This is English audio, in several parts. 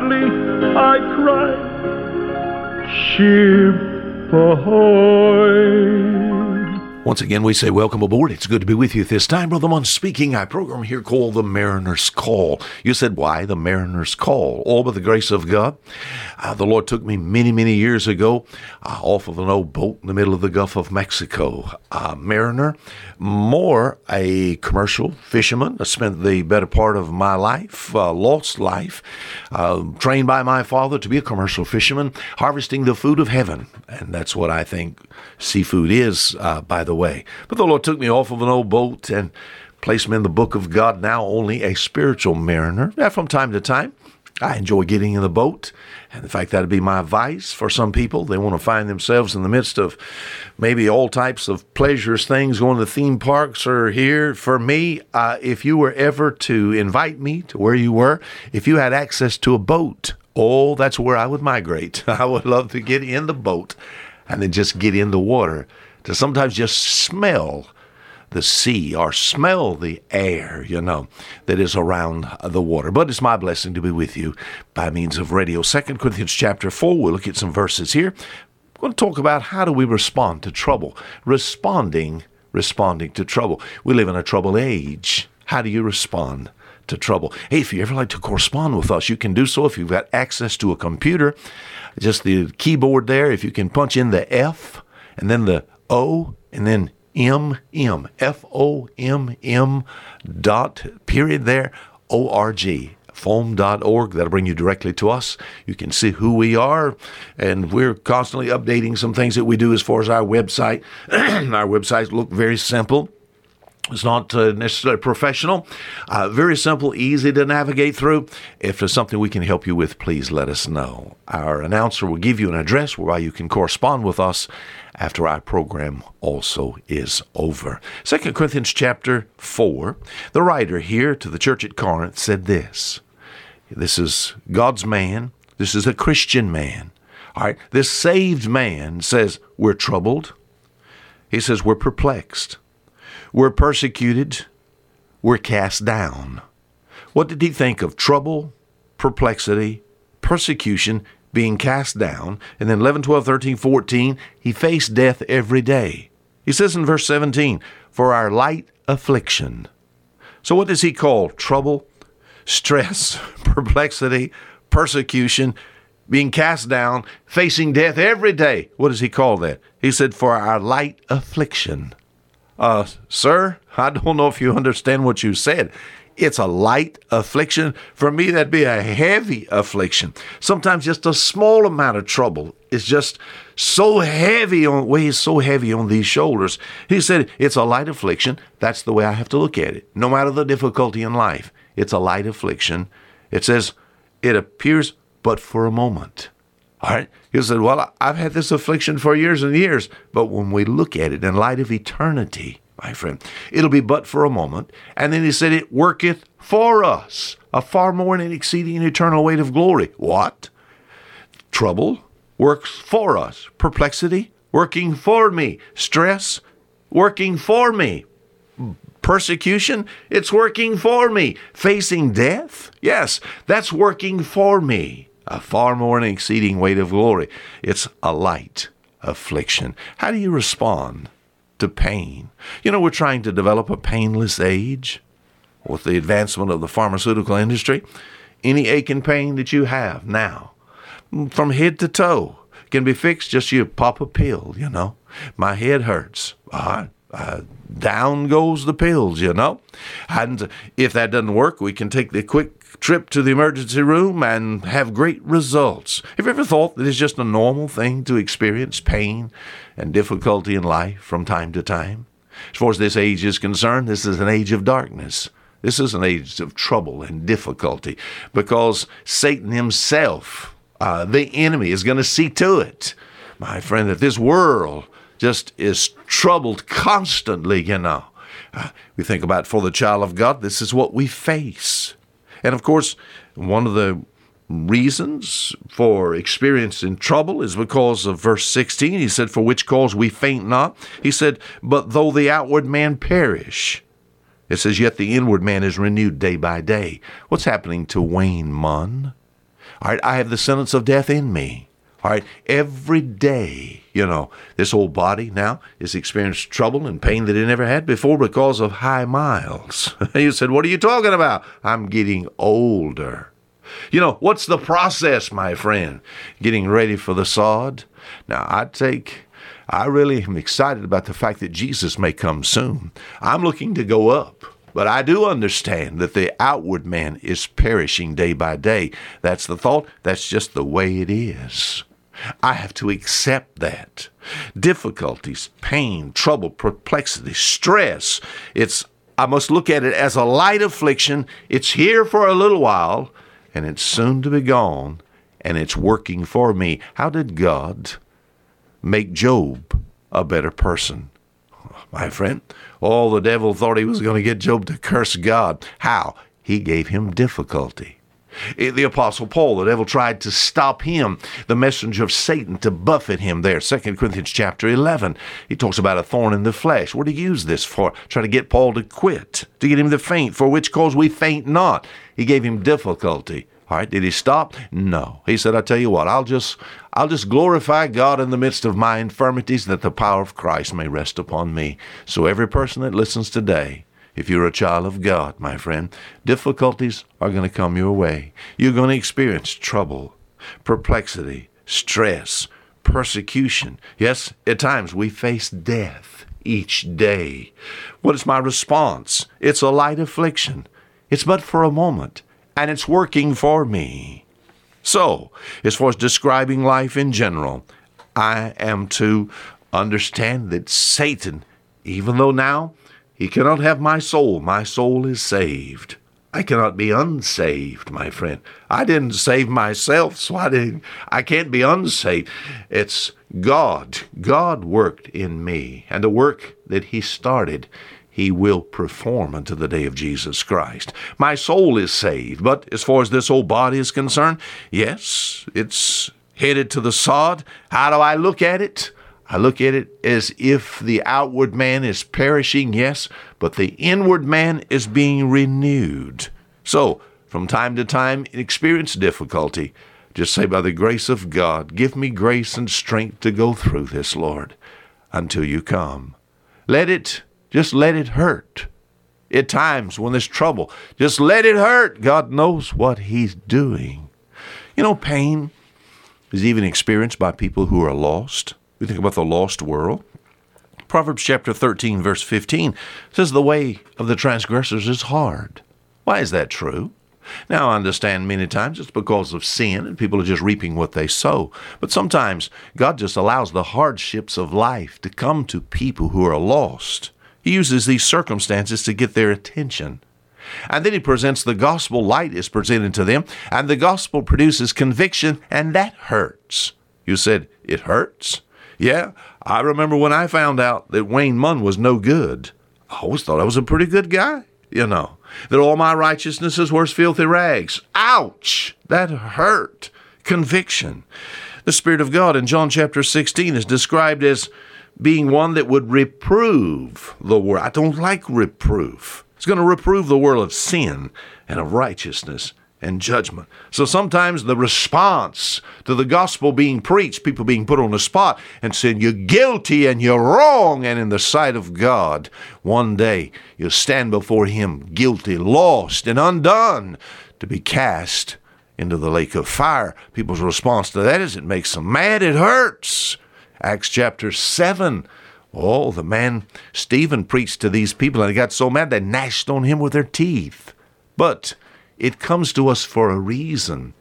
Loudly I cried, Ship ahoy! Once again, we say welcome aboard. It's good to be with you this time. Brother Munn speaking. I program here called The Mariner's Call. You said, why The Mariner's Call? All by the grace of God. Uh, the Lord took me many, many years ago uh, off of an old boat in the middle of the Gulf of Mexico. Uh, mariner, more a commercial fisherman. I spent the better part of my life, uh, lost life, uh, trained by my father to be a commercial fisherman, harvesting the food of heaven. And that's what I think seafood is, uh, by the way. But the Lord took me off of an old boat and placed me in the book of God, now only a spiritual mariner. Now, from time to time, I enjoy getting in the boat. And in fact, that'd be my advice for some people. They want to find themselves in the midst of maybe all types of pleasures, things, going to theme parks or here. For me, uh, if you were ever to invite me to where you were, if you had access to a boat, oh, that's where I would migrate. I would love to get in the boat and then just get in the water to sometimes just smell the sea or smell the air, you know, that is around the water. But it's my blessing to be with you by means of radio. Second Corinthians chapter 4, we'll look at some verses here. We're going to talk about how do we respond to trouble. Responding, responding to trouble. We live in a troubled age. How do you respond? To trouble. Hey, if you ever like to correspond with us, you can do so if you've got access to a computer. Just the keyboard there, if you can punch in the F and then the O and then M M F O M M dot period there O R G foam.org that'll bring you directly to us. You can see who we are and we're constantly updating some things that we do as far as our website. Our websites look very simple it's not uh, necessarily professional. Uh, very simple, easy to navigate through. If there's something we can help you with, please let us know. Our announcer will give you an address where you can correspond with us after our program also is over. 2 Corinthians chapter 4, the writer here to the church at Corinth said this. This is God's man. This is a Christian man. All right, this saved man says, We're troubled. He says, We're perplexed. We're persecuted. We're cast down. What did he think of trouble, perplexity, persecution, being cast down? And then 11, 12, 13, 14, he faced death every day. He says in verse 17, for our light affliction. So what does he call trouble, stress, perplexity, persecution, being cast down, facing death every day? What does he call that? He said, for our light affliction. Uh, sir, I don't know if you understand what you said. It's a light affliction. For me, that'd be a heavy affliction. Sometimes just a small amount of trouble is just so heavy on weighs so heavy on these shoulders. He said it's a light affliction. That's the way I have to look at it. No matter the difficulty in life, it's a light affliction. It says it appears but for a moment. All right. He said, Well, I've had this affliction for years and years. But when we look at it in light of eternity, my friend, it'll be but for a moment. And then he said, It worketh for us a far more and exceeding eternal weight of glory. What? Trouble works for us. Perplexity working for me. Stress working for me. Persecution, it's working for me. Facing death, yes, that's working for me a far more and exceeding weight of glory. It's a light affliction. How do you respond to pain? You know, we're trying to develop a painless age with the advancement of the pharmaceutical industry. Any ache and pain that you have now, from head to toe, can be fixed. Just you pop a pill, you know. My head hurts. Uh, uh, down goes the pills, you know. And if that doesn't work, we can take the quick trip to the emergency room and have great results. Have you ever thought that it's just a normal thing to experience pain and difficulty in life from time to time? As far as this age is concerned, this is an age of darkness. This is an age of trouble and difficulty because Satan himself, uh, the enemy, is going to see to it, my friend, that this world just is troubled constantly, you know. Uh, we think about for the child of God, this is what we face. And of course, one of the reasons for experiencing trouble is because of verse 16. He said, For which cause we faint not. He said, But though the outward man perish, it says, Yet the inward man is renewed day by day. What's happening to Wayne Munn? All right, I have the sentence of death in me. All right, every day, you know, this old body now is experiencing trouble and pain that it never had before because of high miles. you said, What are you talking about? I'm getting older. You know, what's the process, my friend? Getting ready for the sod? Now, I take, I really am excited about the fact that Jesus may come soon. I'm looking to go up. But I do understand that the outward man is perishing day by day. That's the thought. That's just the way it is. I have to accept that. Difficulties, pain, trouble, perplexity, stress. It's I must look at it as a light affliction. It's here for a little while, and it's soon to be gone, and it's working for me. How did God make Job a better person? My friend, all the devil thought he was going to get Job to curse God. How? He gave him difficulty. Eh, the apostle Paul, the devil tried to stop him, the messenger of Satan, to buffet him there. 2 Corinthians chapter 11, he talks about a thorn in the flesh. What did he use this for? Try to get Paul to quit, to get him to faint, for which cause we faint not. He gave him difficulty. All right, did he stop? No. He said, I tell you what, I'll just I'll just glorify God in the midst of my infirmities that the power of Christ may rest upon me. So every person that listens today, if you're a child of God, my friend, difficulties are going to come your way. You're going to experience trouble, perplexity, stress, persecution. Yes, at times we face death each day. What is my response? It's a light affliction. It's but for a moment and it's working for me. So, as far as describing life in general, I am to understand that Satan, even though now he cannot have my soul, my soul is saved. I cannot be unsaved, my friend. I didn't save myself, so I didn't I can't be unsaved. It's God. God worked in me, and the work that he started he will perform unto the day of Jesus Christ. My soul is saved, but as far as this old body is concerned, yes, it's headed to the sod. How do I look at it? I look at it as if the outward man is perishing, yes, but the inward man is being renewed. So, from time to time, experience difficulty. Just say, by the grace of God, give me grace and strength to go through this, Lord, until you come. Let it just let it hurt. At times when there's trouble, just let it hurt. God knows what He's doing. You know, pain is even experienced by people who are lost. We think about the lost world. Proverbs chapter 13, verse 15 says, The way of the transgressors is hard. Why is that true? Now, I understand many times it's because of sin and people are just reaping what they sow. But sometimes God just allows the hardships of life to come to people who are lost. He uses these circumstances to get their attention. And then he presents the gospel, light is presented to them, and the gospel produces conviction, and that hurts. You said, It hurts? Yeah, I remember when I found out that Wayne Munn was no good. I always thought I was a pretty good guy, you know, that all my righteousnesses were as filthy rags. Ouch! That hurt. Conviction. The Spirit of God in John chapter 16 is described as being one that would reprove the world. I don't like reproof. It's going to reprove the world of sin and of righteousness and judgment. So sometimes the response to the gospel being preached, people being put on the spot and saying, You're guilty and you're wrong. And in the sight of God, one day you'll stand before Him guilty, lost, and undone to be cast into the lake of fire. People's response to that is it makes them mad, it hurts. Acts chapter 7. Oh, the man Stephen preached to these people and they got so mad they gnashed on him with their teeth. But it comes to us for a reason.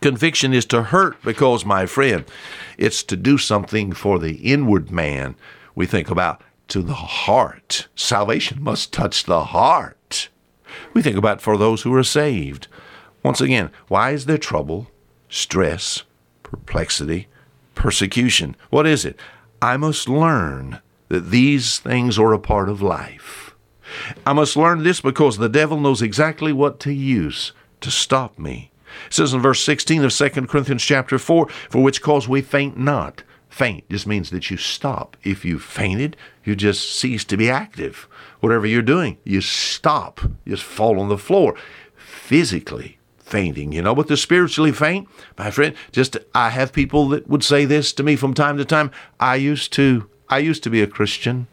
Conviction is to hurt because, my friend, it's to do something for the inward man. We think about to the heart. Salvation must touch the heart. We think about for those who are saved. Once again, why is there trouble, stress, perplexity, persecution? What is it? I must learn that these things are a part of life. I must learn this because the devil knows exactly what to use to stop me. It says in verse 16 of 2 Corinthians chapter 4, for which cause we faint not. Faint just means that you stop. If you fainted, you just cease to be active. Whatever you're doing, you stop. You just fall on the floor. Physically fainting, you know, but the spiritually faint, my friend, just I have people that would say this to me from time to time. I used to I used to be a Christian.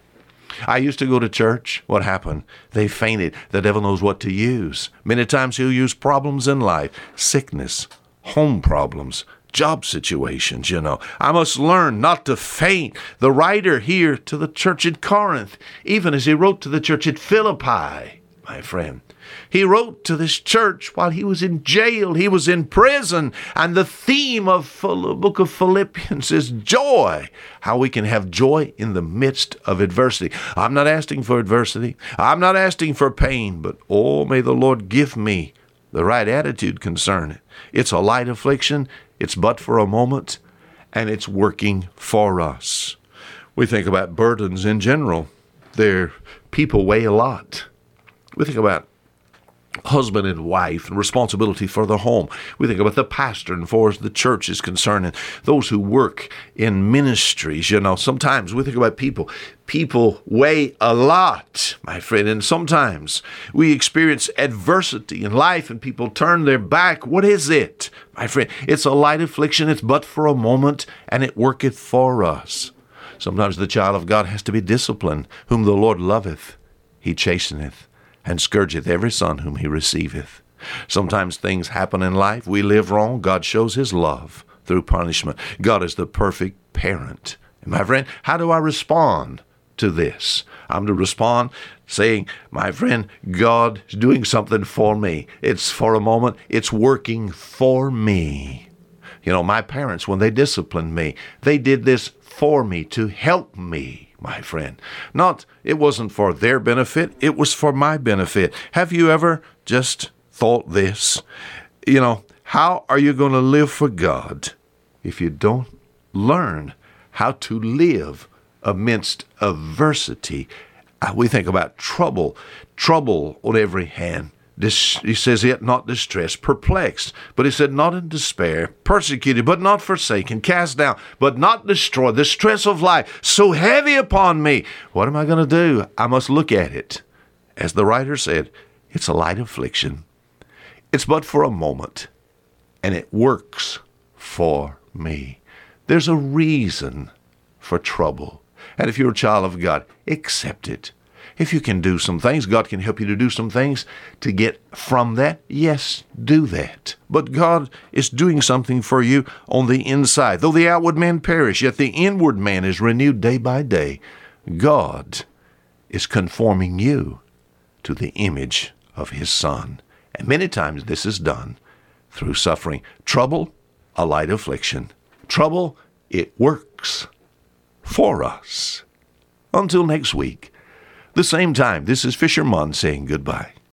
I used to go to church. What happened? They fainted. The devil knows what to use. Many times he'll use problems in life, sickness, home problems, job situations, you know. I must learn not to faint. The writer here to the church at Corinth, even as he wrote to the church at Philippi, my friend, he wrote to this church while he was in jail, he was in prison, and the theme of the book of Philippians is joy. How we can have joy in the midst of adversity. I'm not asking for adversity, I'm not asking for pain, but oh, may the Lord give me the right attitude concerning it. It's a light affliction, it's but for a moment, and it's working for us. We think about burdens in general. Their people weigh a lot. We think about husband and wife and responsibility for the home. We think about the pastor and for the church is concerned and those who work in ministries. You know, sometimes we think about people. People weigh a lot, my friend, and sometimes we experience adversity in life and people turn their back. What is it, my friend? It's a light affliction. It's but for a moment and it worketh for us. Sometimes the child of God has to be disciplined. Whom the Lord loveth, he chasteneth and scourgeth every son whom he receiveth. Sometimes things happen in life. We live wrong. God shows his love through punishment. God is the perfect parent. And my friend, how do I respond to this? I'm to respond saying, My friend, God is doing something for me. It's for a moment, it's working for me. You know, my parents, when they disciplined me, they did this for me to help me my friend. Not, it wasn't for their benefit, it was for my benefit. Have you ever just thought this? You know, how are you going to live for God if you don't learn how to live amidst adversity? Uh, we think about trouble, trouble on every hand he says, yet not distressed, perplexed, but he said, not in despair, persecuted, but not forsaken, cast down, but not destroyed. The stress of life so heavy upon me. What am I going to do? I must look at it. As the writer said, it's a light affliction. It's but for a moment, and it works for me. There's a reason for trouble. And if you're a child of God, accept it. If you can do some things, God can help you to do some things to get from that. Yes, do that. But God is doing something for you on the inside. Though the outward man perish, yet the inward man is renewed day by day. God is conforming you to the image of his Son. And many times this is done through suffering. Trouble, a light affliction. Trouble, it works for us. Until next week. At the same time, this is Fisher Munn saying goodbye.